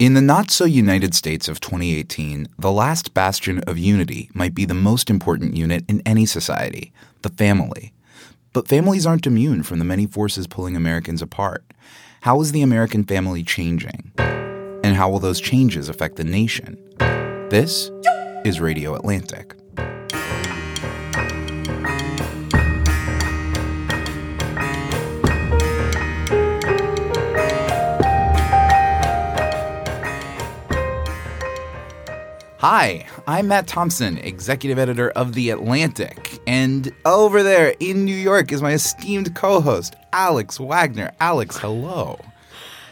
In the not so united states of 2018, the last bastion of unity might be the most important unit in any society the family. But families aren't immune from the many forces pulling Americans apart. How is the American family changing? And how will those changes affect the nation? This is Radio Atlantic. Hi, I'm Matt Thompson, executive editor of The Atlantic. And over there in New York is my esteemed co host, Alex Wagner. Alex, hello.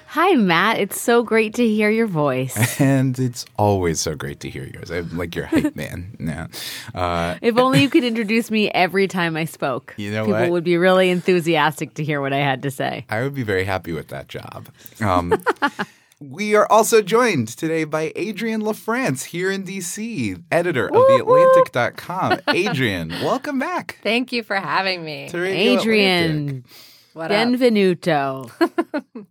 Hi, Matt. It's so great to hear your voice. And it's always so great to hear yours. I'm like your hype man. Yeah. Uh, if only you could introduce me every time I spoke. You know People what? would be really enthusiastic to hear what I had to say. I would be very happy with that job. Um, we are also joined today by Adrienne LaFrance here in DC, editor of TheAtlantic.com. Adrienne, welcome back. Thank you for having me. to Radio Atlantic. Adrienne, What benvenuto.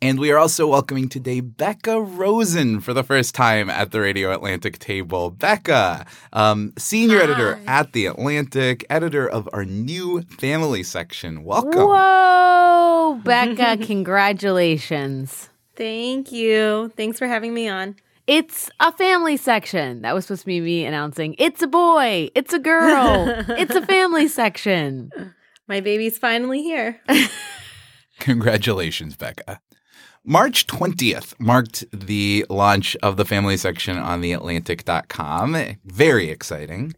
And we are also welcoming today Becca Rosen for the first time at the Radio Atlantic table. Becca, um, senior editor at The Atlantic, editor of our new family section. Welcome. Whoa, Becca, congratulations. Thank you. Thanks for having me on. It's a family section. That was supposed to be me announcing, it's a boy, it's a girl, it's a family section. My baby's finally here. Congratulations, Becca. March 20th marked the launch of the family section on theatlantic.com. Very exciting.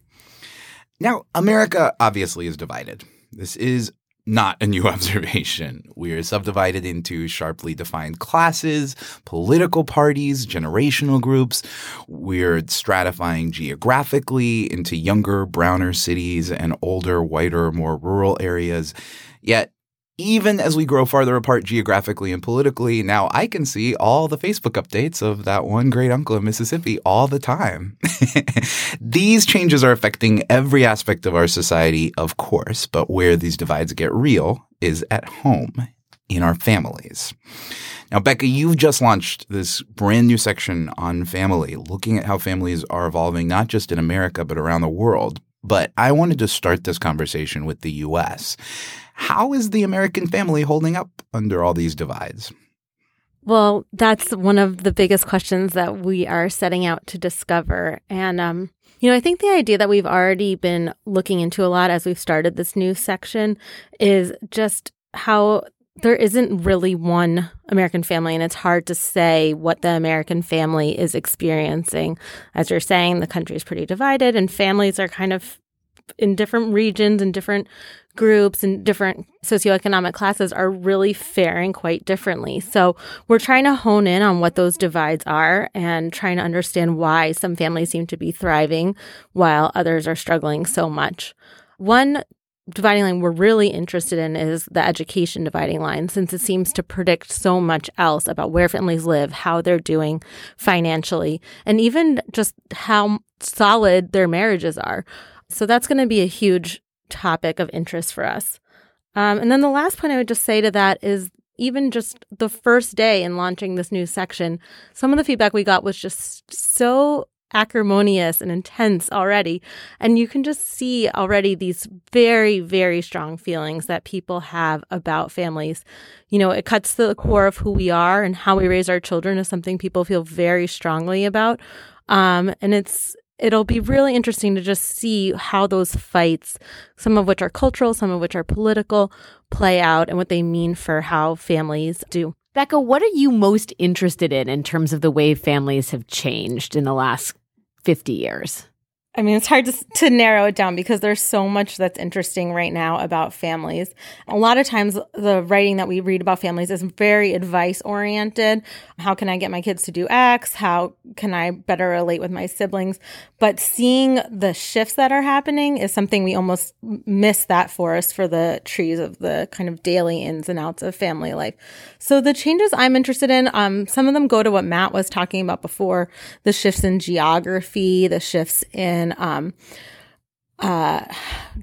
Now, America obviously is divided. This is not a new observation. We are subdivided into sharply defined classes, political parties, generational groups. We're stratifying geographically into younger, browner cities and older, whiter, more rural areas. Yet, even as we grow farther apart geographically and politically, now I can see all the Facebook updates of that one great uncle in Mississippi all the time. these changes are affecting every aspect of our society, of course, but where these divides get real is at home, in our families. Now, Becca, you've just launched this brand new section on family, looking at how families are evolving not just in America, but around the world. But I wanted to start this conversation with the US. How is the American family holding up under all these divides? Well, that's one of the biggest questions that we are setting out to discover. And, um, you know, I think the idea that we've already been looking into a lot as we've started this new section is just how there isn't really one American family, and it's hard to say what the American family is experiencing. As you're saying, the country is pretty divided, and families are kind of in different regions and different groups and different socioeconomic classes are really faring quite differently. So we're trying to hone in on what those divides are and trying to understand why some families seem to be thriving while others are struggling so much. One dividing line we're really interested in is the education dividing line, since it seems to predict so much else about where families live, how they're doing financially, and even just how solid their marriages are. So that's going to be a huge topic of interest for us. Um, and then the last point I would just say to that is even just the first day in launching this new section, some of the feedback we got was just so acrimonious and intense already. And you can just see already these very, very strong feelings that people have about families. You know, it cuts to the core of who we are and how we raise our children is something people feel very strongly about. Um, and it's, it'll be really interesting to just see how those fights, some of which are cultural, some of which are political, play out and what they mean for how families do. Becca, what are you most interested in in terms of the way families have changed in the last 50 years? I mean, it's hard to, to narrow it down because there's so much that's interesting right now about families. A lot of times, the writing that we read about families is very advice oriented. How can I get my kids to do X? How can I better relate with my siblings? But seeing the shifts that are happening is something we almost miss that forest for the trees of the kind of daily ins and outs of family life. So the changes I'm interested in, um, some of them go to what Matt was talking about before: the shifts in geography, the shifts in um, uh,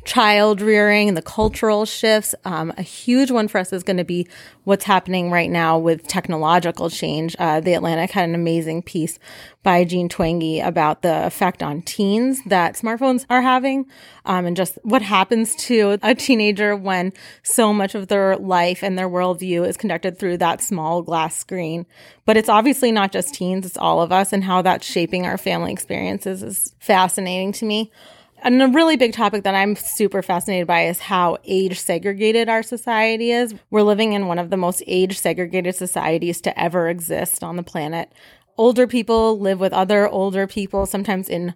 child rearing, the cultural shifts. Um, a huge one for us is going to be what's happening right now with technological change. Uh, the Atlantic had an amazing piece by Jean Twenge about the effect on teens that smartphones are having, um, and just what happens to a teenager when so much of their life and their worldview is conducted through that small glass screen. But it's obviously not just teens; it's all of us, and how that's shaping our family experiences is fascinating to me. And a really big topic that I'm super fascinated by is how age segregated our society is. We're living in one of the most age segregated societies to ever exist on the planet. Older people live with other older people, sometimes in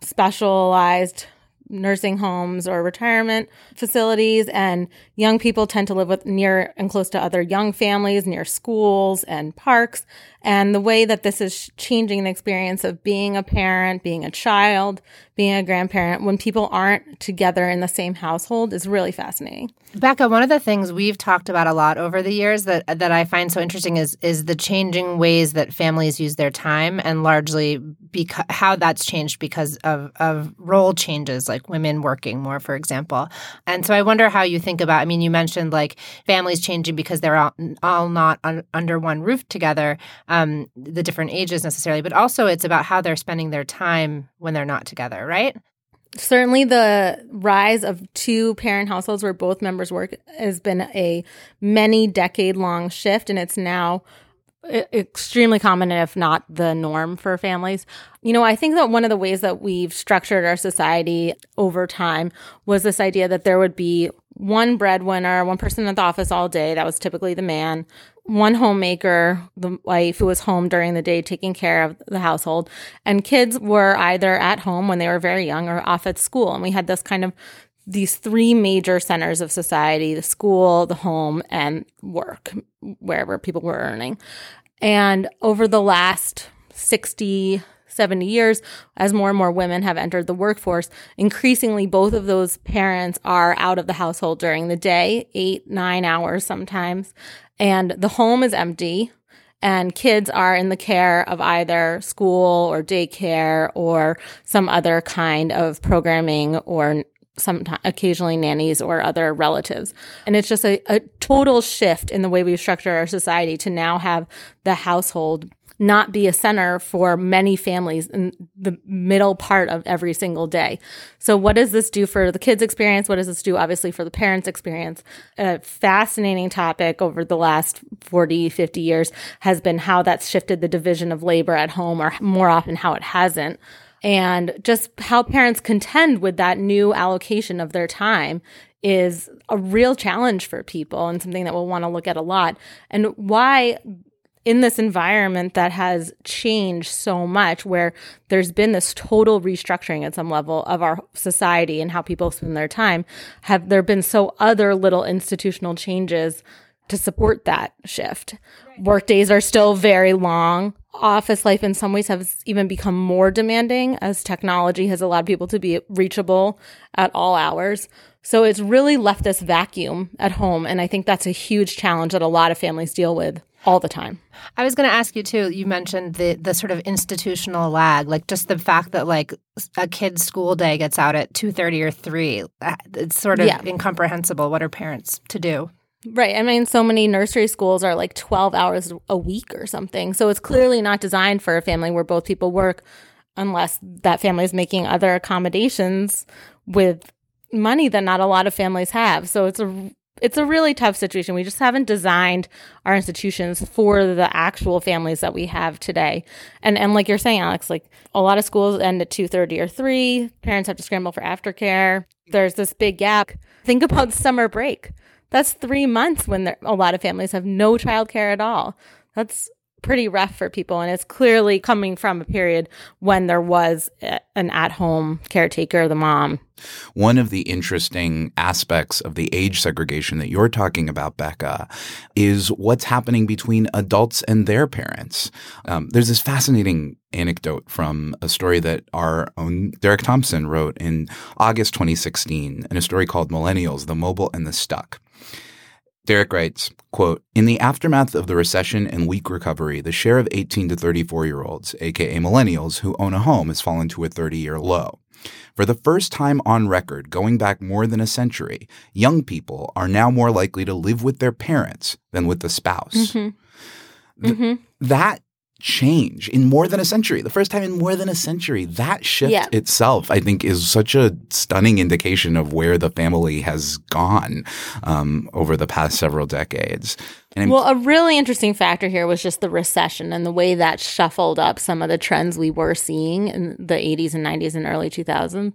specialized nursing homes or retirement facilities and young people tend to live with near and close to other young families near schools and parks. And the way that this is changing the experience of being a parent being a child being a grandparent when people aren't together in the same household is really fascinating. Becca, one of the things we've talked about a lot over the years that that I find so interesting is is the changing ways that families use their time, and largely because how that's changed because of of role changes, like women working more, for example. And so I wonder how you think about. I mean, you mentioned like families changing because they're all, all not un, under one roof together, um, the different ages necessarily, but also it's about how they're spending their time when they're not together, right? certainly the rise of two parent households where both members work has been a many decade long shift and it's now extremely common if not the norm for families. You know, I think that one of the ways that we've structured our society over time was this idea that there would be one breadwinner, one person at the office all day, that was typically the man, one homemaker, the wife who was home during the day taking care of the household, and kids were either at home when they were very young or off at school. And we had this kind of these three major centers of society the school, the home, and work, wherever people were earning. And over the last 60, 70 years, as more and more women have entered the workforce, increasingly both of those parents are out of the household during the day, eight, nine hours sometimes and the home is empty and kids are in the care of either school or daycare or some other kind of programming or some occasionally nannies or other relatives. And it's just a, a total shift in the way we've structured our society to now have the household not be a center for many families in the middle part of every single day. So, what does this do for the kids' experience? What does this do, obviously, for the parents' experience? A fascinating topic over the last 40, 50 years has been how that's shifted the division of labor at home, or more often, how it hasn't and just how parents contend with that new allocation of their time is a real challenge for people and something that we'll want to look at a lot and why in this environment that has changed so much, where there's been this total restructuring at some level of our society and how people spend their time, have there been so other little institutional changes to support that shift? Right. Work days are still very long. Office life, in some ways, has even become more demanding as technology has allowed people to be reachable at all hours. So it's really left this vacuum at home. And I think that's a huge challenge that a lot of families deal with all the time. I was going to ask you too. You mentioned the the sort of institutional lag, like just the fact that like a kid's school day gets out at two thirty or three. It's sort of yeah. incomprehensible. What are parents to do? Right. I mean, so many nursery schools are like 12 hours a week or something. So it's clearly not designed for a family where both people work unless that family is making other accommodations with money that not a lot of families have. So it's a it's a really tough situation. We just haven't designed our institutions for the actual families that we have today. And and like you're saying, Alex, like a lot of schools end at two thirty or three. Parents have to scramble for aftercare. There's this big gap. Think about summer break. That's three months when a lot of families have no childcare at all. That's pretty rough for people. And it's clearly coming from a period when there was an at home caretaker, the mom. One of the interesting aspects of the age segregation that you're talking about, Becca, is what's happening between adults and their parents. Um, there's this fascinating anecdote from a story that our own Derek Thompson wrote in August 2016 in a story called Millennials, the Mobile and the Stuck. Derek writes, quote, In the aftermath of the recession and weak recovery, the share of 18 to 34 year olds, aka millennials, who own a home has fallen to a 30 year low. For the first time on record, going back more than a century, young people are now more likely to live with their parents than with the spouse. Mm-hmm. Th- mm-hmm. That change in more than a century, the first time in more than a century, that shift Yeah. itself, I think, is such a stunning indication of where the family has gone um, over the past several decades. And Well, a really interesting factor here was just the recession and the way that shuffled up some of the trends we were seeing in the 80s and 90s and early 2000s.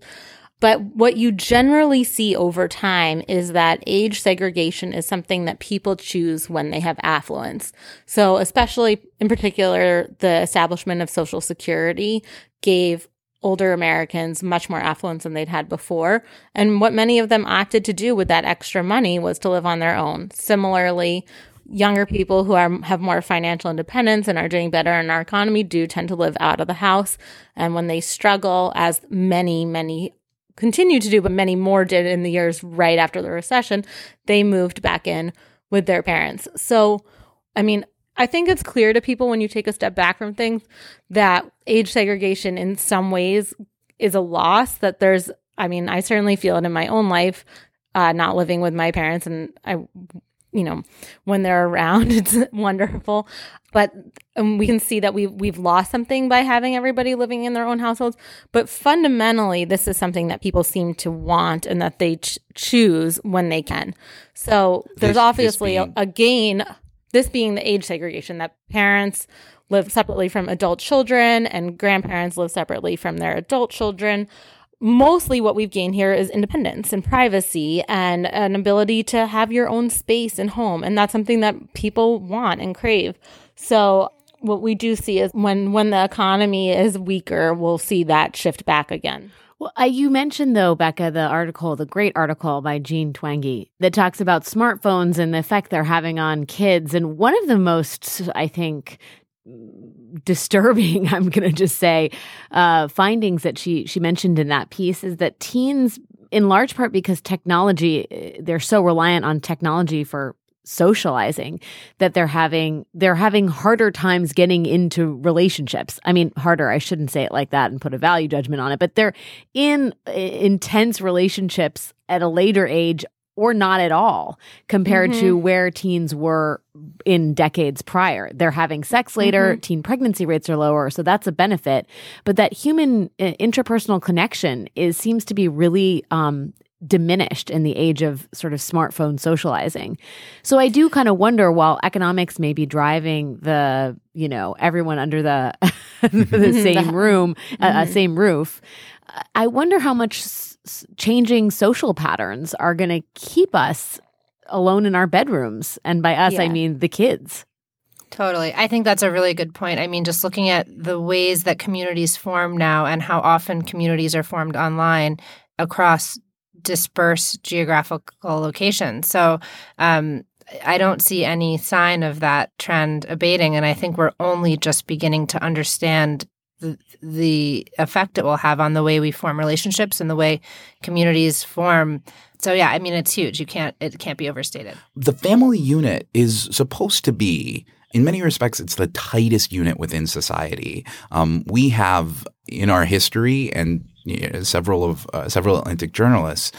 But what you generally see over time is that age segregation is something that people choose when they have affluence. So, especially in particular, the establishment of Social Security gave older Americans much more affluence than they'd had before. And what many of them opted to do with that extra money was to live on their own. Similarly, younger people who are have more financial independence and are doing better in our economy do tend to live out of the house. And when they struggle, as many, many continue to do, but many more did in the years right after the recession, they moved back in with their parents. So, I mean, I think it's clear to people when you take a step back from things that age segregation in some ways is a loss, that there's, I mean, I certainly feel it in my own life, uh, not living with my parents. And I, you know, when they're around, it's wonderful. But um, we can see that we we've lost something by having everybody living in their own households. But fundamentally, this is something that people seem to want and that they ch- choose when they can. So there's This- this obviously being- a, a gain. This being the age segregation that parents live separately from adult children and grandparents live separately from their adult children mostly what we've gained here is independence and privacy and an ability to have your own space and home. And that's something that people want and crave. So what we do see is when when the economy is weaker we'll see that shift back again. Well, uh, you mentioned though, Becca, the article, the great article by Jean Twenge that talks about smartphones and the effect they're having on kids. And one of the most, I think, disturbing, I'm going to just say, uh, findings that she she mentioned in that piece is that teens, in large part because technology, uh, they're so reliant on technology for socializing that they're having they're having harder times getting into relationships. I mean harder i shouldn't say it like that and put a value judgment on it but they're in uh, intense relationships at a later age or not at all compared to where teens were in decades prior. They're having sex later, teen pregnancy rates are lower, so that's a benefit. But that human uh, interpersonal connection is seems to be really um, diminished in the age of sort of smartphone socializing. So I do kind of wonder while economics may be driving the, you know, everyone under the the same room, uh, uh, same roof, I wonder how much changing social patterns are going to keep us alone in our bedrooms. And by us, I mean the kids. Totally. I think that's a really good point. I mean, just looking at the ways that communities form now and how often communities are formed online across dispersed geographical locations. So, um, I don't see any sign of that trend abating. And I think we're only just beginning to understand the, effect it will have on the way we form relationships and the way communities form. So yeah, I mean it's huge. You can't it can't be overstated. the family unit is supposed to be in many respects it's the tightest unit within society um, we have in our history and you know, several of uh, several atlantic journalists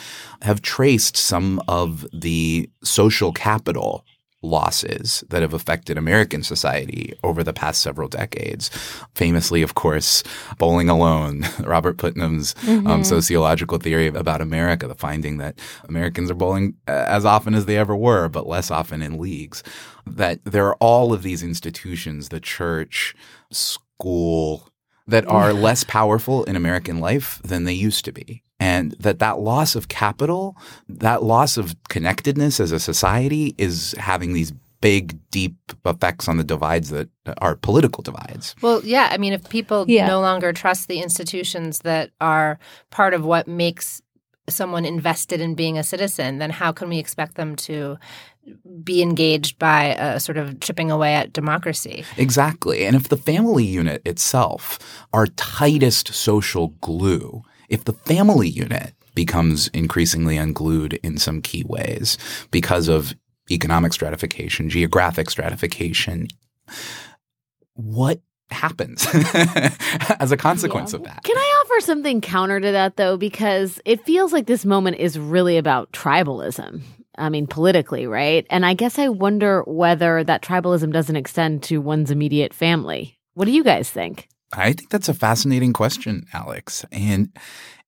have traced some of the social capital losses that have affected American society over the past several decades. Famously, of course, Bowling Alone, Robert Putnam's um, sociological theory about America, the finding that Americans are bowling uh, as often as they ever were, but less often in leagues. That there are all of these institutions, the church, school, that are less powerful in American life than they used to be. And that that loss of capital, that loss of connectedness as a society is having these big, deep effects on the divides that are political divides. Well, yeah. I mean, if people Yeah. no longer trust the institutions that are part of what makes someone invested in being a citizen, then how can we expect them to be engaged by uh, sort of chipping away at democracy? Exactly. And if the family unit itself, our tightest social glue, if the family unit becomes increasingly unglued in some key ways because of economic stratification, geographic stratification, what happens as a consequence yeah. of that. Can I offer something counter to that though? Because it feels like this moment is really about tribalism. I mean, politically, right? And I guess I wonder whether that tribalism doesn't extend to one's immediate family. What do you guys think? I think that's a fascinating question, Alex. And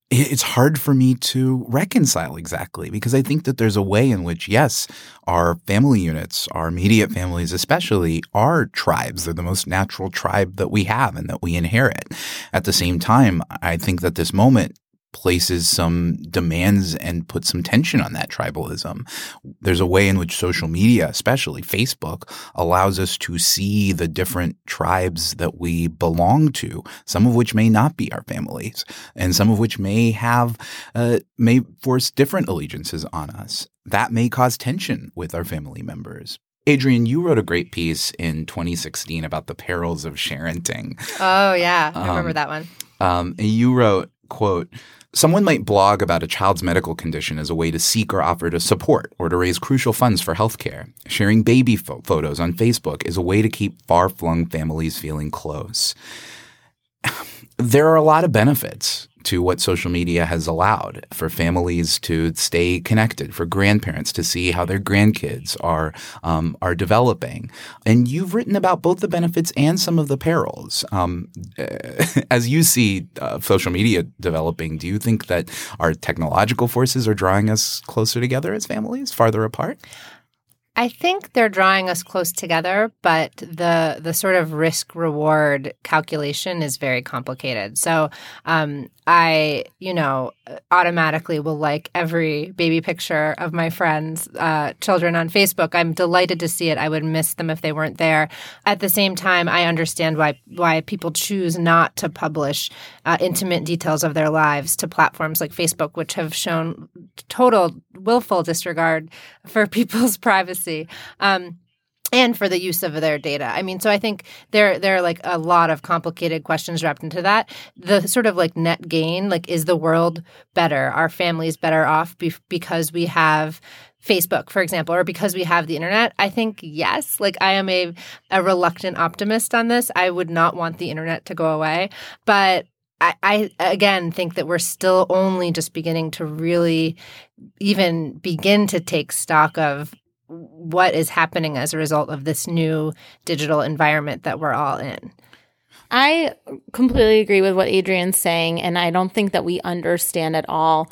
it's hard for me to reconcile exactly because I think that there's a way in which, yes, our family units, our immediate families especially, are tribes. They're the most natural tribe that we have and that we inherit. At the same time, I think that this moment places some demands and puts some tension on that tribalism. There's a way in which social media, especially Facebook, allows us to see the different tribes that we belong to, some of which may not be our families, and some of which may have, uh, may force different allegiances on us. That may cause tension with our family members. Adrienne, you wrote a great piece in 2016 about the perils of sharenting. Oh, yeah. I remember um, that one. Um, and you wrote, quote, Someone might blog about a child's medical condition as a way to seek or offer to support or to raise crucial funds for healthcare. Sharing baby fo- photos on Facebook is a way to keep far flung families feeling close. There are a lot of benefits to what social media has allowed for families to stay connected, for grandparents to see how their grandkids are um, are developing. And you've written about both the benefits and some of the perils. Um, as you see uh, social media developing, do you think that our technological forces are drawing us closer together as families, farther apart? I think they're drawing us close together, but the the sort of risk reward calculation is very complicated. So um, I, you know, automatically will like every baby picture of my friends' uh, children on Facebook. I'm delighted to see it. I would miss them if they weren't there. At the same time, I understand why why people choose not to publish uh, intimate details of their lives to platforms like Facebook, which have shown total willful disregard for people's privacy. Um, and for the use of their data. I mean, so I think there there are like a lot of complicated questions wrapped into that. The sort of like net gain, like is the world better? Are families better off be- because we have Facebook, for example, or because we have the internet? I think yes. Like I am a a reluctant optimist on this. I would not want the internet to go away, but I, I, again think that we're still only just beginning to really even begin to take stock of what is happening as a result of this new digital environment that we're all in. I completely agree with what Adrienne's saying, and I don't think that we understand at all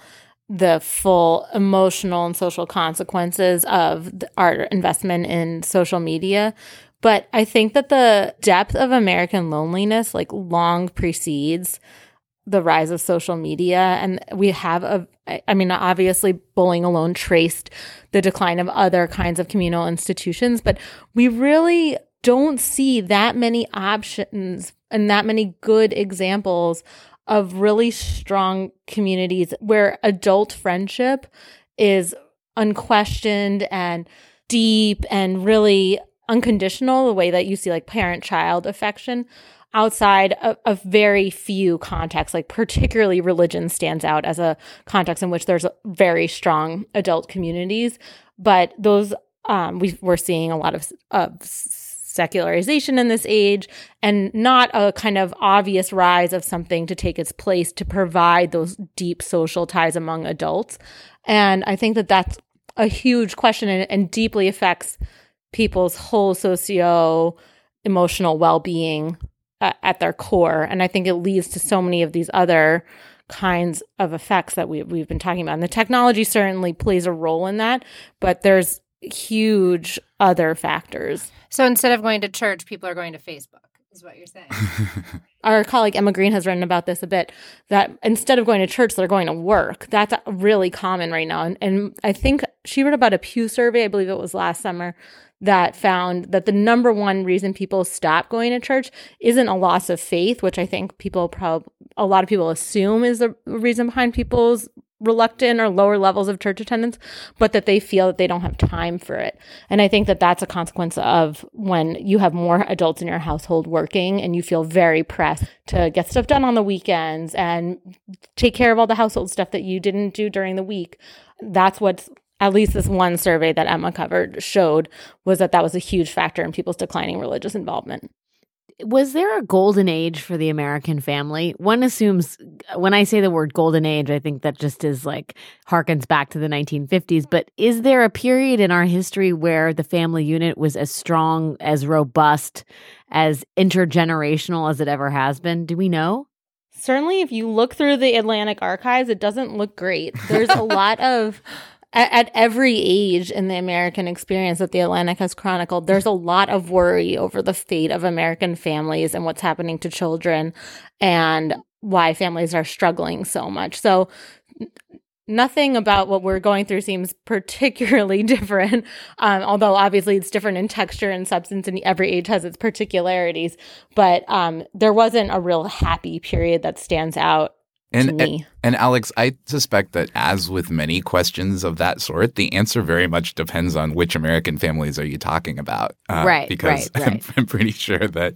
the full emotional and social consequences of our investment in social media. But I think that the depth of American loneliness like long precedes the rise of social media. And we have a I mean, obviously, Bowling Alone traced the decline of other kinds of communal institutions, but we really don't see that many options and that many good examples of really strong communities where adult friendship is unquestioned and deep and really unconditional, the way that you see like parent child affection outside of, of, very few contexts, like particularly religion stands out as a context in which there's very strong adult communities. But those, um, we, we're seeing a lot of, of secularization in this age and not a kind of obvious rise of something to take its place to provide those deep social ties among adults. And I think that that's a huge question and, and deeply affects people's whole socio emotional well being Uh, at their core. And I think it leads to so many of these other kinds of effects that we, we've been talking about. And the technology certainly plays a role in that, but there's huge other factors. So instead of going to church, people are going to Facebook. Is what you're saying. Our colleague Emma Green has written about this a bit. That instead of going to church, they're going to work. That's really common right now. And, and I think she wrote about a Pew survey, I believe it was last summer, that found that the number one reason people stop going to church isn't a loss of faith, which I think people probably a lot of people assume is the reason behind people's reluctant or lower levels of church attendance, but that they feel that they don't have time for it. And I think that that's a consequence of when you have more adults in your household working and you feel very pressed to get stuff done on the weekends and take care of all the household stuff that you didn't do during the week. That's what's at least this one survey that Emma covered showed was that that was a huge factor in people's declining religious involvement. Was there a golden age for the American family? One assumes when I say the word golden age, I think that just is like harkens back to the 1950s. But is there a period in our history where the family unit was as strong, as robust, as intergenerational as it ever has been? Do we know? Certainly, if you look through the Atlantic archives, it doesn't look great. There's a lot of at, at, every age in the American experience that the Atlantic has chronicled, there's a lot of worry over the fate of American families and what's happening to children and why families are struggling so much. So, nothing about what we're going through seems particularly different. Um, although obviously it's different in texture and substance, and every age has its particularities. But um, there wasn't a real happy period that stands out and, and, and Alex, I suspect that as with many questions of that sort, the answer very much depends on which American families are you talking about. Uh, right. Because right, right. I'm, I'm, pretty sure that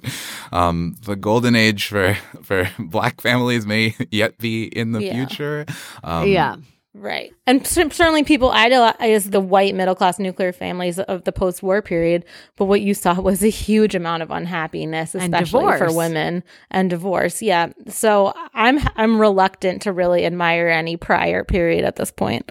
um, the golden age for for black families may yet be in the yeah. future. Um, yeah. Right. And certainly people idolize the white middle class nuclear families of the post war period. But what you saw was a huge amount of unhappiness, especially for women and divorce. Yeah. So I'm I'm reluctant to really admire any prior period at this point.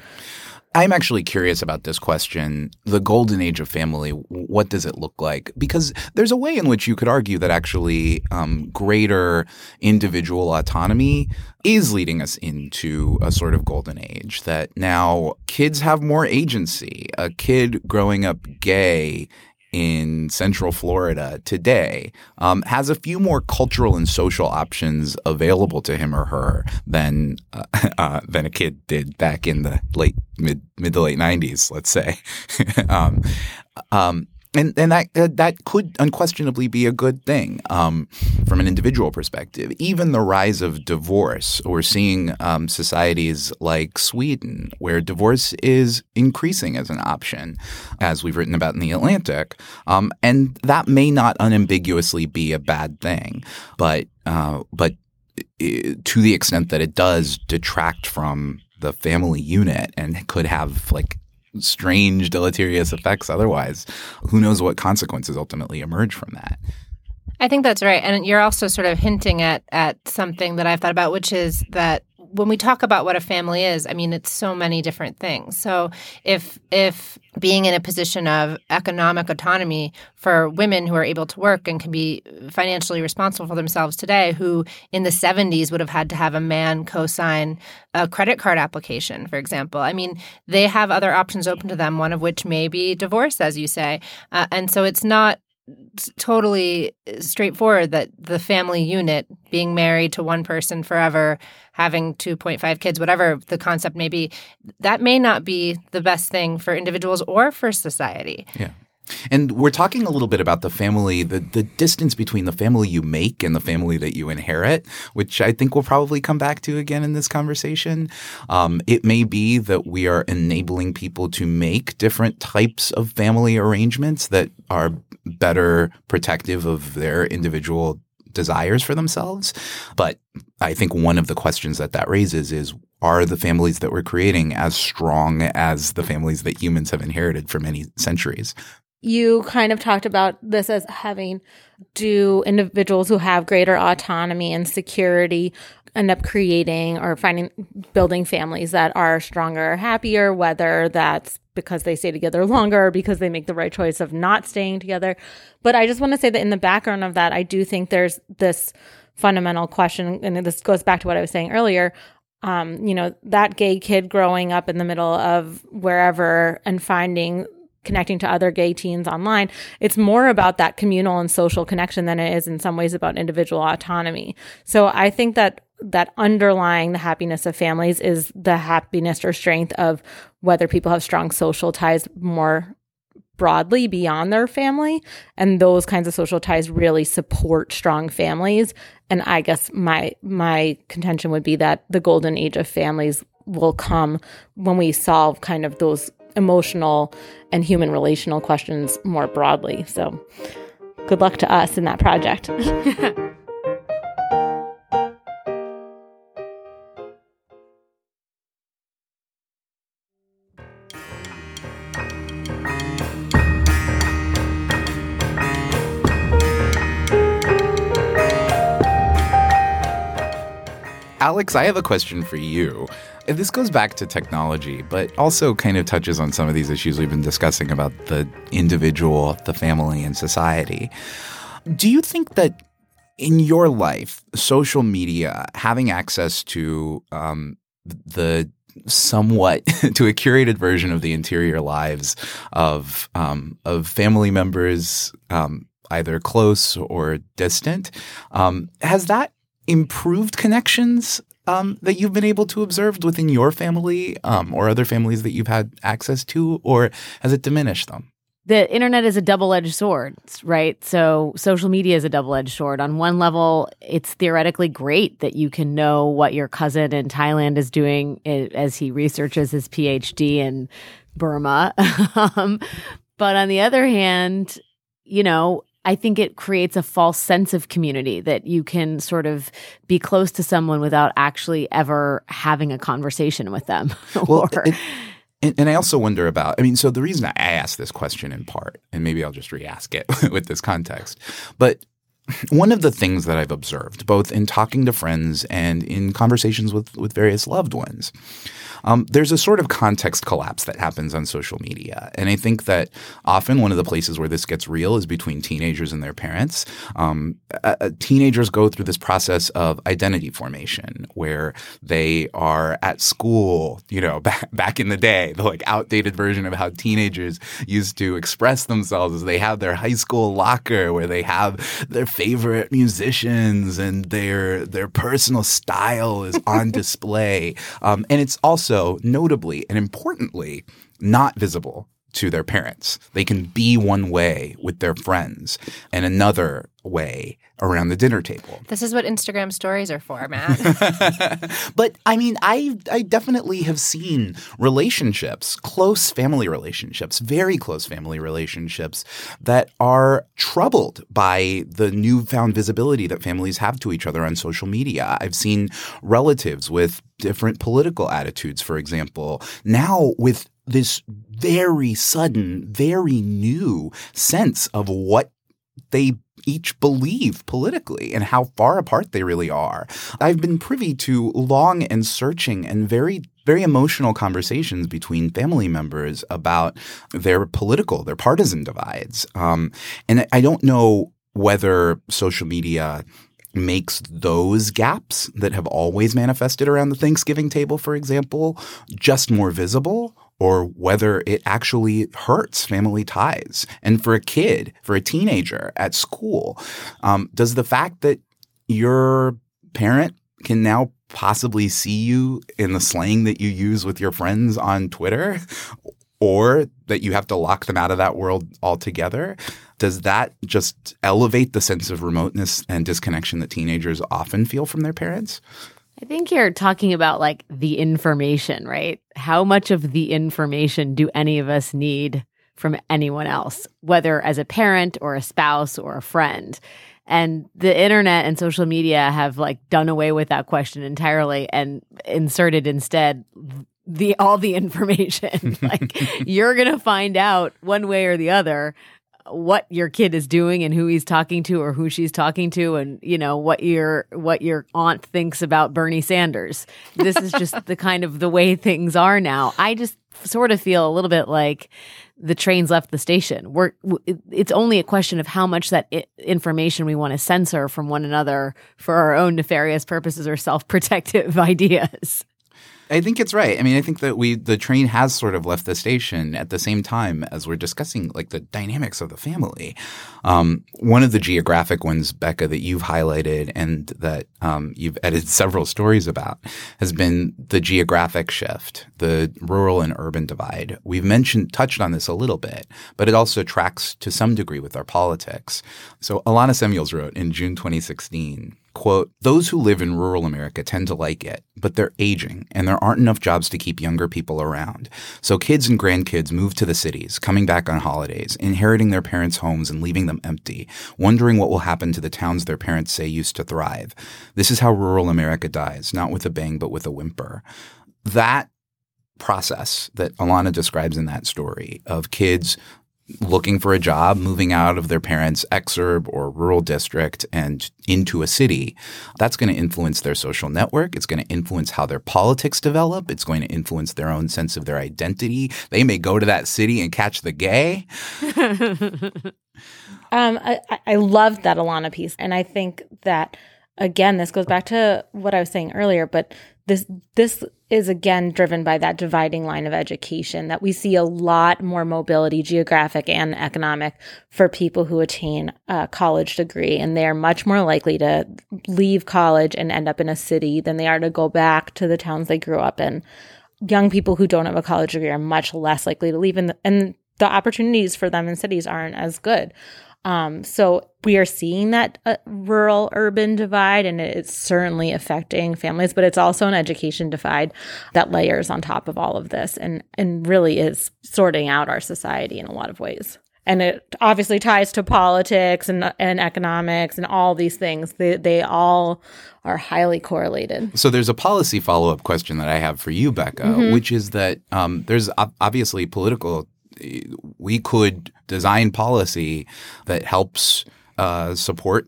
I'm actually curious about this question. The golden age of family, what does it look like? Because there's a way in which you could argue that actually um, greater individual autonomy is leading us into a sort of golden age. That now kids have more agency. A kid growing up gay in Central Florida today um, has a few more cultural and social options available to him or her than uh, uh, than a kid did back in the late mid mid to late nineties, let's say. um, um, and and that uh, that could unquestionably be a good thing um, from an individual perspective. Even the rise of divorce, we're seeing um, societies like Sweden, where divorce is increasing as an option, as we've written about in the Atlantic, um, and that may not unambiguously be a bad thing, but uh, but to the extent that it does detract from the family unit and could have like strange deleterious effects otherwise. Who knows what consequences ultimately emerge from that? I think that's right. And you're also sort of hinting at at something that I've thought about, which is that when we talk about what a family is, I mean, it's so many different things. So if if being in a position of economic autonomy for women who are able to work and can be financially responsible for themselves today, who in the 70s would have had to have a man co-sign a credit card application, for example. I mean, they have other options open to them, one of which may be divorce, as you say. Uh, and so it's not totally straightforward that the family unit being married to one person forever having 2.5 kids whatever the concept may be that may not be the best thing for individuals or for society yeah and we're talking a little bit about the family, the, the distance between the family you make and the family that you inherit, which I think we'll probably come back to again in this conversation. Um, it may be that we are enabling people to make different types of family arrangements that are better protective of their individual desires for themselves. But I think one of the questions that that raises is are the families that we're creating as strong as the families that humans have inherited for many centuries? you kind of talked about this as having do individuals who have greater autonomy and security end up creating or finding building families that are stronger happier whether that's because they stay together longer because they make the right choice of not staying together. But i just want to say that in the background of that i do think there's this fundamental question and this goes back to what i was saying earlier um, you know, that gay kid growing up in the middle of wherever and finding connecting to other gay teens online. It's more about that communal and social connection than it is in some ways about individual autonomy. So I think that that underlying the happiness of families is the happiness or strength of whether people have strong social ties more broadly beyond their family and those kinds of social ties really support strong families and i guess my my contention would be that the golden age of families will come when we solve kind of those emotional and human relational questions more broadly. So, good luck to us in that project. Alex, I have a question for you. This goes back to technology, but also kind of touches on some of these issues we've been discussing about the individual, the family, and society. Do you think that in your life, social media, having access to um, the somewhat to a curated version of the interior lives of um, of family members, um, either close or distant, um, has that improved connections um, that you've been able to observe within your family um, or other families that you've had access to, or has it diminished them? the internet is a double-edged sword right? So social media is a double-edged sword. On one level it's theoretically great that you can know what your cousin in thailand is doing as he researches his phd in burma. Um, but on the other hand you know I think it creates a false sense of community that you can sort of be close to someone without actually ever having a conversation with them. Well, or, it, and, and, I also wonder about, I mean, so the reason I asked this question in part, and maybe I'll just re ask it with this context, but one of the things that I've observed, both in talking to friends and in conversations with, with various loved ones, um, there's a sort of context collapse that happens on social media. And I think that often one of the places where this gets real is between teenagers and their parents. Um, uh, teenagers go through this process of identity formation where they are at school, you know, back, back in the day, the like outdated version of how teenagers used to express themselves is they have their high school locker where they have their favorite musicians and their their personal style is on display. Um, and it's also also, notably and importantly, not visible to their parents. They can be one way with their friends and another way around the dinner table. This is what Instagram stories are for, Matt. but I mean, I I definitely have seen relationships, close family relationships, very close family relationships that are troubled by the newfound visibility that families have to each other on social media. I've seen relatives with different political attitudes, for example, now with this very sudden, very new sense of what they each believe politically and how far apart they really are. I've been privy to long and searching and very very emotional conversations between family members about their political, their partisan divides. Um, and I don't know whether social media makes those gaps that have always manifested around the Thanksgiving table, for example, just more visible or whether it actually hurts family ties. And for a kid, for a teenager at school, um, does the fact that your parent can now possibly see you in the slang that you use with your friends on Twitter or that you have to lock them out of that world altogether. Does that just elevate the sense of remoteness and disconnection that teenagers often feel from their parents? I think you're talking about like the information, right? How much of the information do any of us need from anyone else, whether as a parent or a spouse or a friend? And the internet and social media have like done away with that question entirely and inserted instead the all the information. like you're going to find out one way or the other what your kid is doing and who he's talking to or who she's talking to and you know what your what your aunt thinks about Bernie Sanders. This is just the kind of the way things are now. I just sort of feel a little bit like the train's left the station. We're it's only a question of how much that information we want to censor from one another for our own nefarious purposes or self-protective ideas. I think it's right. I mean, I think that we the train has sort of left the station at the same time as we're discussing like the dynamics of the family. Um, one of the geographic ones, Becca, that you've highlighted and that um, you've edited several stories about has been the geographic shift, the rural and urban divide. We've mentioned touched on this a little bit, but it also tracks to some degree with our politics. So Alana Semuels wrote in June 2016 quote, those who live in rural America tend to like it, but they're aging and there aren't enough jobs to keep younger people around. So kids and grandkids move to the cities, coming back on holidays, inheriting their parents' homes and leaving them empty, wondering what will happen to the towns their parents say used to thrive. This is how rural America dies, not with a bang, but with a whimper. That process that Alana describes in that story of kids looking for a job, moving out of their parents' exurb or rural district and into a city, that's going to influence their social network. It's going to influence how their politics develop. It's going to influence their own sense of their identity. They may go to that city and catch the gay. um, I, I love that Alana piece. And I think that, again, this goes back to what I was saying earlier, but this this is again driven by that dividing line of education that we see a lot more mobility geographic and economic for people who attain a college degree and they are much more likely to leave college and end up in a city than they are to go back to the towns they grew up in. Young people who don't have a college degree are much less likely to leave in the, and the opportunities for them in cities aren't as good um, so we are seeing that uh, rural urban divide, and it's certainly affecting families, but it's also an education divide that layers on top of all of this and, and really is sorting out our society in a lot of ways. And it obviously ties to politics and, and economics and all these things. They, they all are highly correlated. So there's a policy follow up question that I have for you, Becca, mm-hmm. which is that um, there's obviously political we could design policy that helps uh, support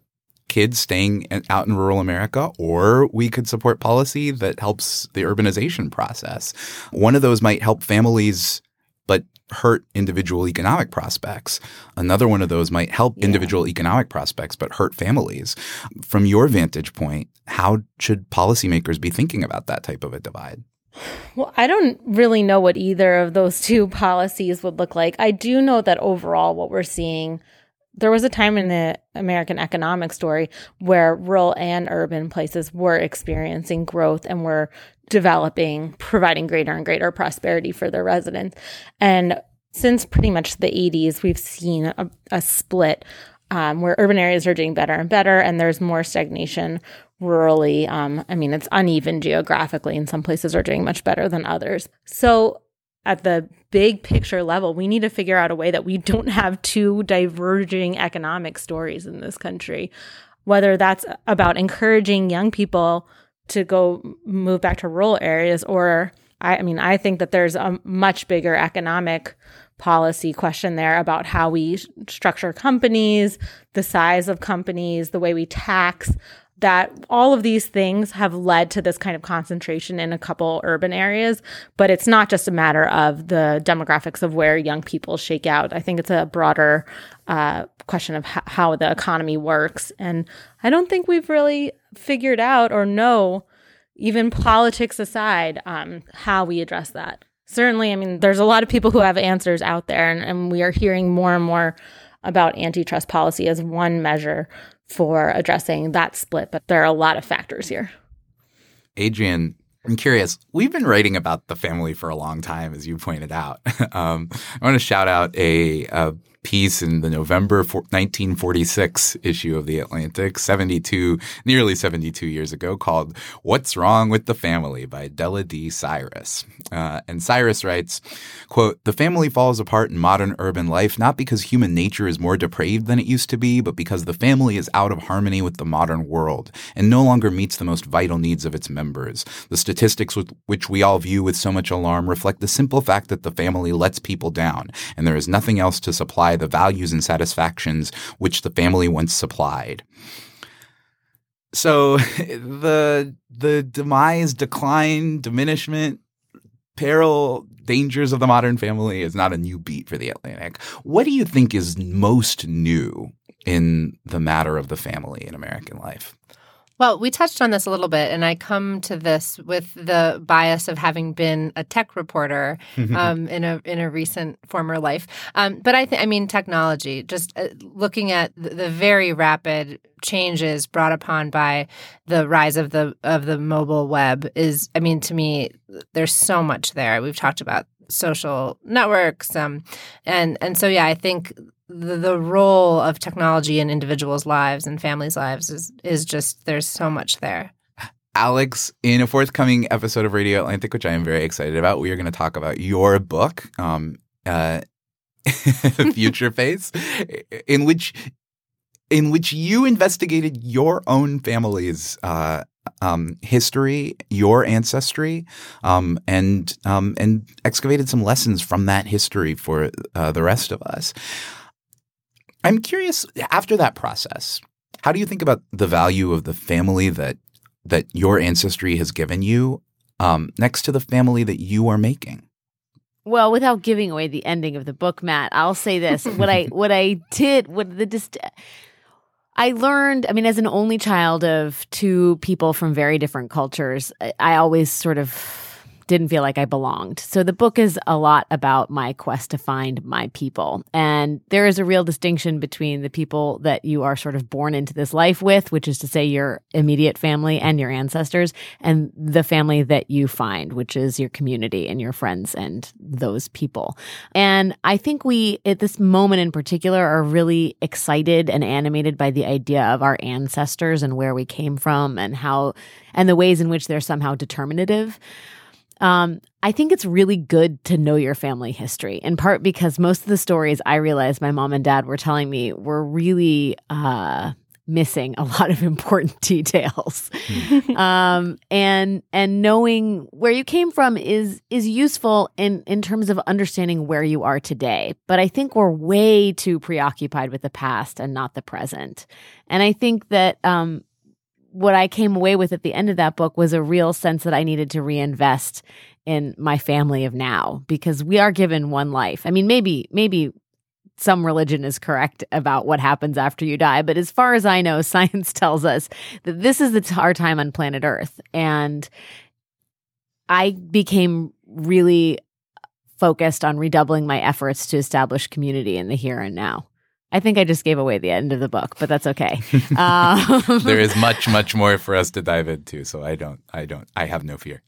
kids staying out in rural America, or we could support policy that helps the urbanization process. One of those might help families, but hurt individual economic prospects. Another one of those might help yeah. individual economic prospects, but hurt families. From your vantage point, how should policymakers be thinking about that type of a divide? Well, I don't really know what either of those two policies would look like. I do know that overall, what we're seeing, there was a time in the American economic story where rural and urban places were experiencing growth and were developing, providing greater and greater prosperity for their residents. And since pretty much the 80s, we've seen a, a split um, where urban areas are doing better and better, and there's more stagnation rurally. Um, I mean, it's uneven geographically, and some places are doing much better than others. So, at the big picture level, we need to figure out a way that we don't have two diverging economic stories in this country. Whether that's about encouraging young people to go move back to rural areas, or I, I mean, I think that there's a much bigger economic policy question there about how we structure companies, the size of companies, the way we tax, that all of these things have led to this kind of concentration in a couple urban areas, but it's not just a matter of the demographics of where young people shake out. I think it's a broader uh, question of h- how the economy works. And I don't think we've really figured out or know, even politics aside, um, how we address that certainly, I mean, there's a lot of people who have answers out there, and, and we are hearing more and more about antitrust policy as one measure for addressing that split, but there are a lot of factors here. Adrienne, I'm curious. We've been writing about the family for a long time, as you pointed out. um, I want to shout out a, a piece in the November 1946 issue of The Atlantic, 72, nearly 72 years ago, called What's Wrong with the Family by Della D. Cyrus. Uh, and Cyrus writes, quote, The family falls apart in modern urban life not because human nature is more depraved than it used to be, but because the family is out of harmony with the modern world and no longer meets the most vital needs of its members. The statistics which we all view with so much alarm reflect the simple fact that the family lets people down, and there is nothing else to supply the values and satisfactions which the family once supplied. So the the demise, decline, diminishment, peril, dangers of the modern family is not a new beat for the Atlantic. What do you think is most new in the matter of the family in American life? Well, we touched on this a little bit, and I come to this with the bias of having been a tech reporter um, in a in a recent former life. Um, but I think, I mean, technology. Just uh, looking at the, the very rapid changes brought upon by the rise of the of the mobile web is, I mean, to me, there's so much there. We've talked about social networks, um, and and so yeah, I think the, the role of technology in individuals' lives and families' lives is is just there's so much there. Alex, in a forthcoming episode of Radio Atlantic, which I am very excited about, we are going to talk about your book, um, uh, Futureface, in which in which you investigated your own family's uh, um, history, your ancestry, um, and um, and excavated some lessons from that history for uh, the rest of us. I'm curious. After that process, how do you think about the value of the family that that your ancestry has given you um, next to the family that you are making? Well, without giving away the ending of the book, Matt, I'll say this: what I what I did, what the dist- I learned. I mean, as an only child of two people from very different cultures, I, I always sort of didn't feel like I belonged. So the book is a lot about my quest to find my people. And there is a real distinction between the people that you are sort of born into this life with, which is to say your immediate family and your ancestors, and the family that you find, which is your community and your friends and those people. And I think we, at this moment in particular, are really excited and animated by the idea of our ancestors and where we came from and how, and the ways in which they're somehow determinative. Um, I think it's really good to know your family history, in part because most of the stories I realized my mom and dad were telling me were really uh, missing a lot of important details. um, and and knowing where you came from is is useful in in terms of understanding where you are today. But I think we're way too preoccupied with the past and not the present. And I think that um, what I came away with at the end of that book was a real sense that I needed to reinvest in my family of now because we are given one life. I mean, maybe, maybe some religion is correct about what happens after you die. But as far as I know, science tells us that this is the our time on planet Earth. And I became really focused on redoubling my efforts to establish community in the here and now. I think I just gave away the end of the book, but that's okay. Um, there is much, much more for us to dive into. So I don't, I don't, I have no fear.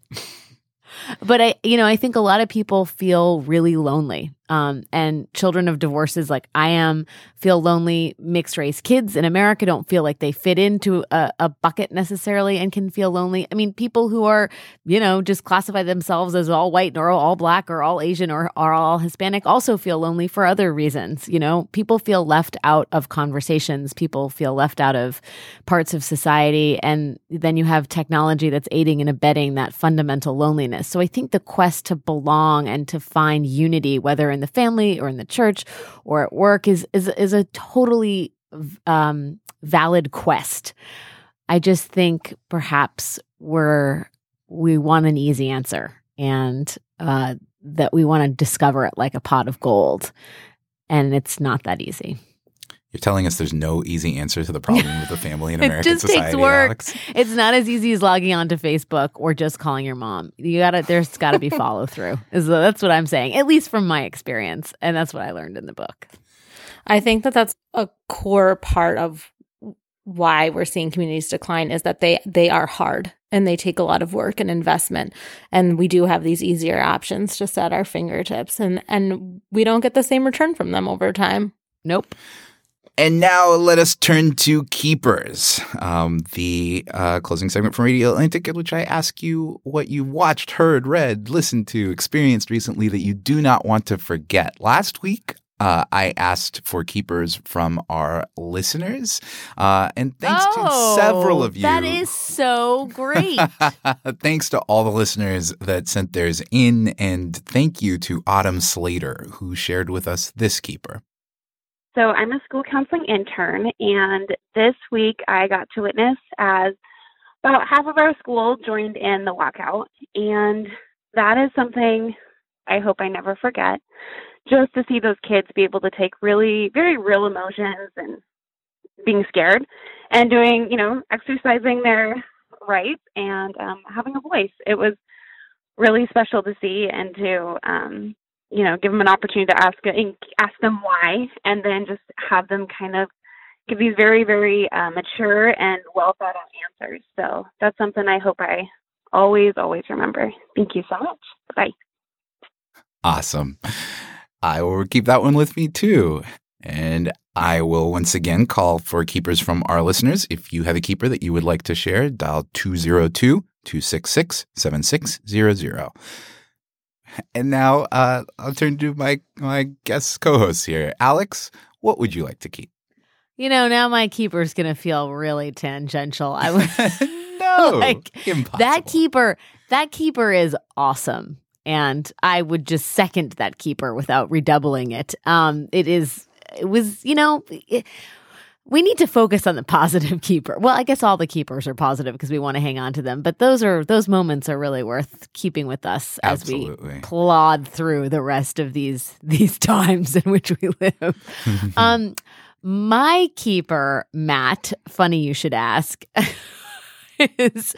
but I, you know, I think a lot of people feel really lonely. Um, and children of divorces like I am feel lonely. Mixed race kids in America don't feel like they fit into a, a, bucket necessarily and can feel lonely. I mean, people who are, you know, just classify themselves as all white or all black or all Asian or are all Hispanic also feel lonely for other reasons. You know, people feel left out of conversations. People feel left out of parts of society. And then you have technology that's aiding and abetting that fundamental loneliness. So I think the quest to belong and to find unity, whether in the family or in the church or at work is is is a totally um, valid quest. I just think perhaps we're we want an easy answer and uh, that we want to discover it like a pot of gold, and it's not that easy. You're telling us there's no easy answer to the problem with the family in American society. it just society. takes work. Alex. It's not as easy as logging onto Facebook or just calling your mom. You gotta there's gotta be follow through. Is that's what I'm saying, at least from my experience, and that's what I learned in the book. I think that that's a core part of why we're seeing communities decline is that they they are hard and they take a lot of work and investment and we do have these easier options just at our fingertips and and we don't get the same return from them over time nope and now let us turn to Keepers, um, the uh, closing segment from Radio Atlantic, in which I ask you what you watched, heard, read, listened to, experienced recently that you do not want to forget. Last week, uh, I asked for keepers from our listeners. Uh, and thanks oh, to several of you. That is so great. thanks to all the listeners that sent theirs in. And thank you to Autumn Slater, who shared with us this keeper. So I'm a school counseling intern, and this week I got to witness as about half of our school joined in the walkout, and that is something I hope I never forget. Just to see those kids be able to take really, very real emotions and being scared and doing, you know, exercising their rights and um, having a voice. It was really special to see and to um, you know, give them an opportunity to ask ask them why, and then just have them kind of give these very, very uh, mature and well thought out answers. So that's something I hope I always, always remember. Thank you so much. Bye. Awesome. I will keep that one with me too. And I will once again call for keepers from our listeners. If you have a keeper that you would like to share, dial 202 266 7600. And now uh, I'll turn to my my guest co-host here, Alex. What would you like to keep? You know, now my keeper's gonna feel really tangential. I would. no, No, like impossible. that keeper, that keeper is awesome. And I would just second that keeper without redoubling it. Um, it is, it was, you know, it, we need to focus on the positive keeper. Well, I guess all the keepers are positive because we want to hang on to them, but those are those moments are really worth keeping with us as Absolutely. we plod through the rest of these these times in which we live. um, my keeper, Matt, funny you should ask, is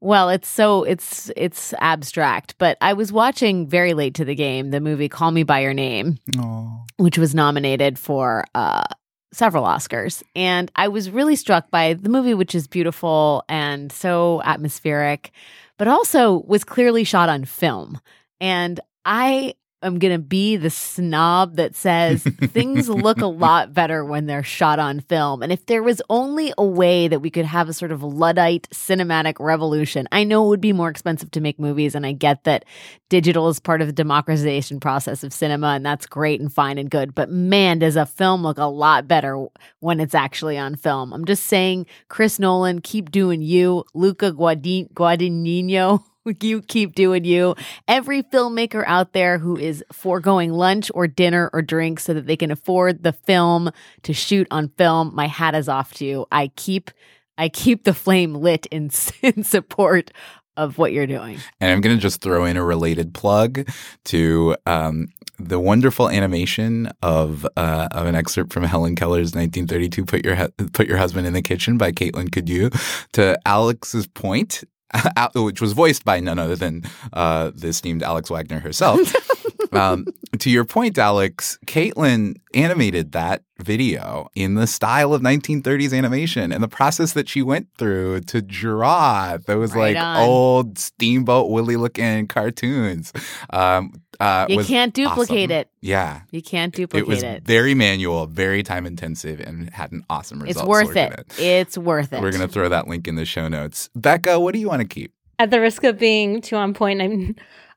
well, it's so it's it's abstract, but I was watching very late to the game the movie Call Me by Your Name, Aw. which was nominated for uh several Oscars. And I was really struck by the movie which is beautiful and so atmospheric, but also was clearly shot on film. And I am going to be the snob that says things look a lot better when they're shot on film. And if there was only a way that we could have a sort of Luddite cinematic revolution, I know it would be more expensive to make movies. And I get that digital is part of the democratization process of cinema, and that's great and fine and good. But man, does a film look a lot better when it's actually on film. I'm just saying, Chris Nolan, keep doing you. Luca Guadagnino. You keep doing you. Every filmmaker out there who is foregoing lunch or dinner or drink so that they can afford the film to shoot on film, my hat is off to you. I keep I keep the flame lit in, in support of what you're doing. And I'm going to just throw in a related plug to um, the wonderful animation of uh, of an excerpt from Helen Keller's 1932 "Put Your Put Your Husband in the Kitchen" by Caitlin Cadieux. To Alex's point, which was voiced by none other than uh, the esteemed Alex Wagner herself. um, to your point, Alex, Caitlin animated that video in the style of 1930s animation and the process that she went through to draw those Right like on. old steamboat Willie looking cartoons. Um, uh, You was can't duplicate awesome. it. Yeah. You can't duplicate It duplicate was it. very manual, very time intensive, and had an awesome result. It's worth we're it. It's worth it. We're going to throw that link in the show notes. Becca, what do you want to keep? At the risk of being too on point, I'm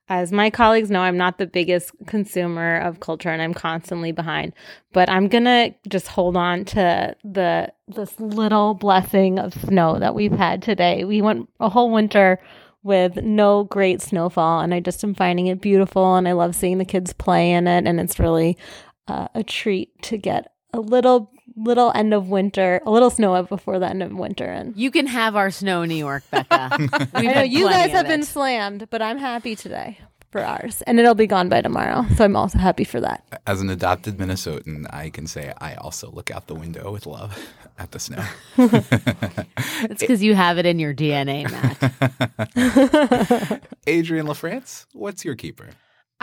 as my colleagues know, I'm not the biggest consumer of culture and I'm constantly behind. But I'm gonna just hold on to the this little blessing of snow that we've had today. We went a whole winter with no great snowfall and I just am finding it beautiful and I love seeing the kids play in it and it's really uh, a treat to get a little little end of winter, a little snow up before the end of winter and You can have our snow, in New York, Becca. I know you guys of have been slammed, but I'm happy today for ours, and it'll be gone by tomorrow. So I'm also happy for that. As an adopted Minnesotan, I can say I also look out the window with love at the snow. It's because you have it in your DNA, Matt. Adrienne LaFrance, what's your keeper?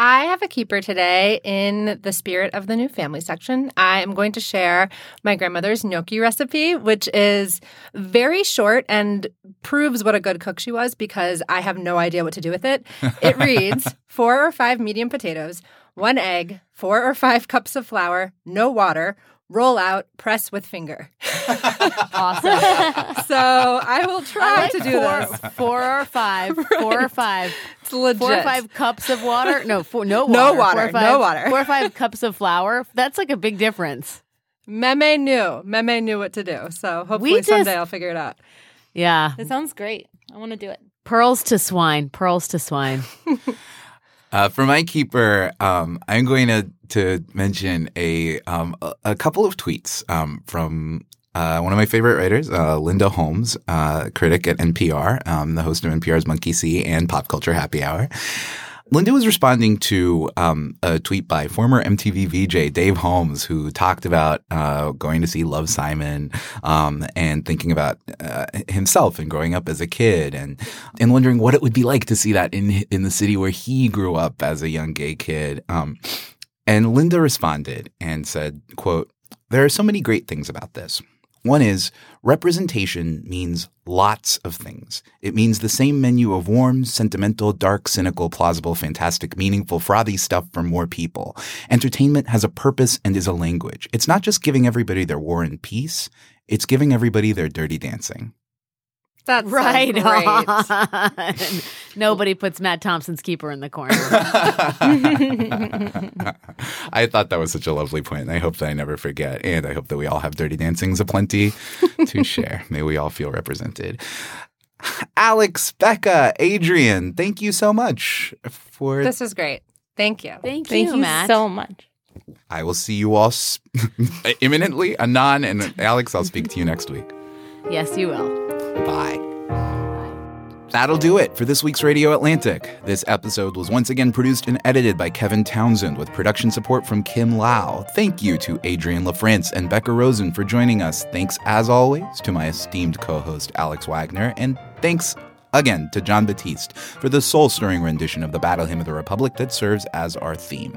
I have a keeper today in the spirit of the new family section. I am going to share my grandmother's gnocchi recipe, which is very short and proves what a good cook she was because I have no idea what to do with it. It reads four or five medium potatoes, one egg, four or five cups of flour, no water, roll out, press with finger. awesome. So I will try to do four, this. four or five, four or five, It's legit. four or five cups of water. No, four, no water. No water, or five- no water. Four or five cups of flour. That's like a big difference. Meme knew. Meme knew what to do. So hopefully just- someday I'll figure it out. Yeah. It sounds great. I want to do it. Pearls to swine. Pearls to swine. Uh, for my keeper, um, I'm going to to mention a um, a, couple of tweets um, from uh, one of my favorite writers, uh, Linda Holmes, uh, critic at NPR, um, the host of NPR's Monkey See and Pop Culture Happy Hour. Linda was responding to um, a tweet by former MTV VJ Dave Holmes, who talked about uh, going to see Love Simon um, and thinking about uh, himself and growing up as a kid, and and wondering what it would be like to see that in in the city where he grew up as a young gay kid. Um, and Linda responded and said, "quote There are so many great things about this." One is representation means lots of things. It means the same menu of warm, sentimental, dark, cynical, plausible, fantastic, meaningful, frothy stuff for more people. Entertainment has a purpose and is a language. It's not just giving everybody their war and peace, it's giving everybody their dirty dancing. That's so Right great. on. Nobody puts Matt Thompson's keeper in the corner. I thought that was such a lovely point, and I hope that I never forget. And I hope that we all have dirty dancings aplenty to share. May we all feel represented. Alex, Becca, Adrienne, thank you so much for. This is great. Thank you. Thank, Thank you, you Matt. so much. I will see you all s- imminently. Anon and Alex, I'll speak to you next week. yes, you will. Bye. That'll do it for this week's Radio Atlantic. This episode was once again produced and edited by Kevin Townsend with production support from Kim Lau. Thank you to Adrienne LaFrance and Becca Rosen for joining us. Thanks, as always, to my esteemed co host Alex Wagner. And thanks again to Jon Batiste for the soul stirring rendition of the Battle Hymn of the Republic that serves as our theme.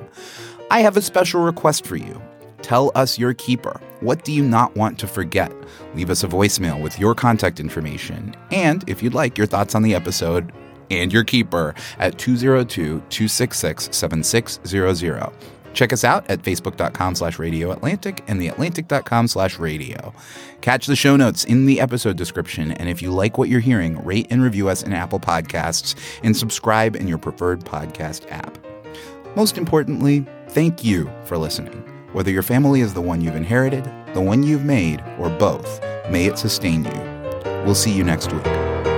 I have a special request for you. Tell us your keeper. What do you not want to forget? Leave us a voicemail with your contact information and, if you'd like, your thoughts on the episode and your keeper at 202 266 7600. Check us out at facebook.com slash radio Atlantic and theatlantic.com slash radio. Catch the show notes in the episode description, and if you like what you're hearing, rate and review us in Apple Podcasts and subscribe in your preferred podcast app. Most importantly, thank you for listening. Whether your family is the one you've inherited, the one you've made, or both, may it sustain you. We'll see you next week.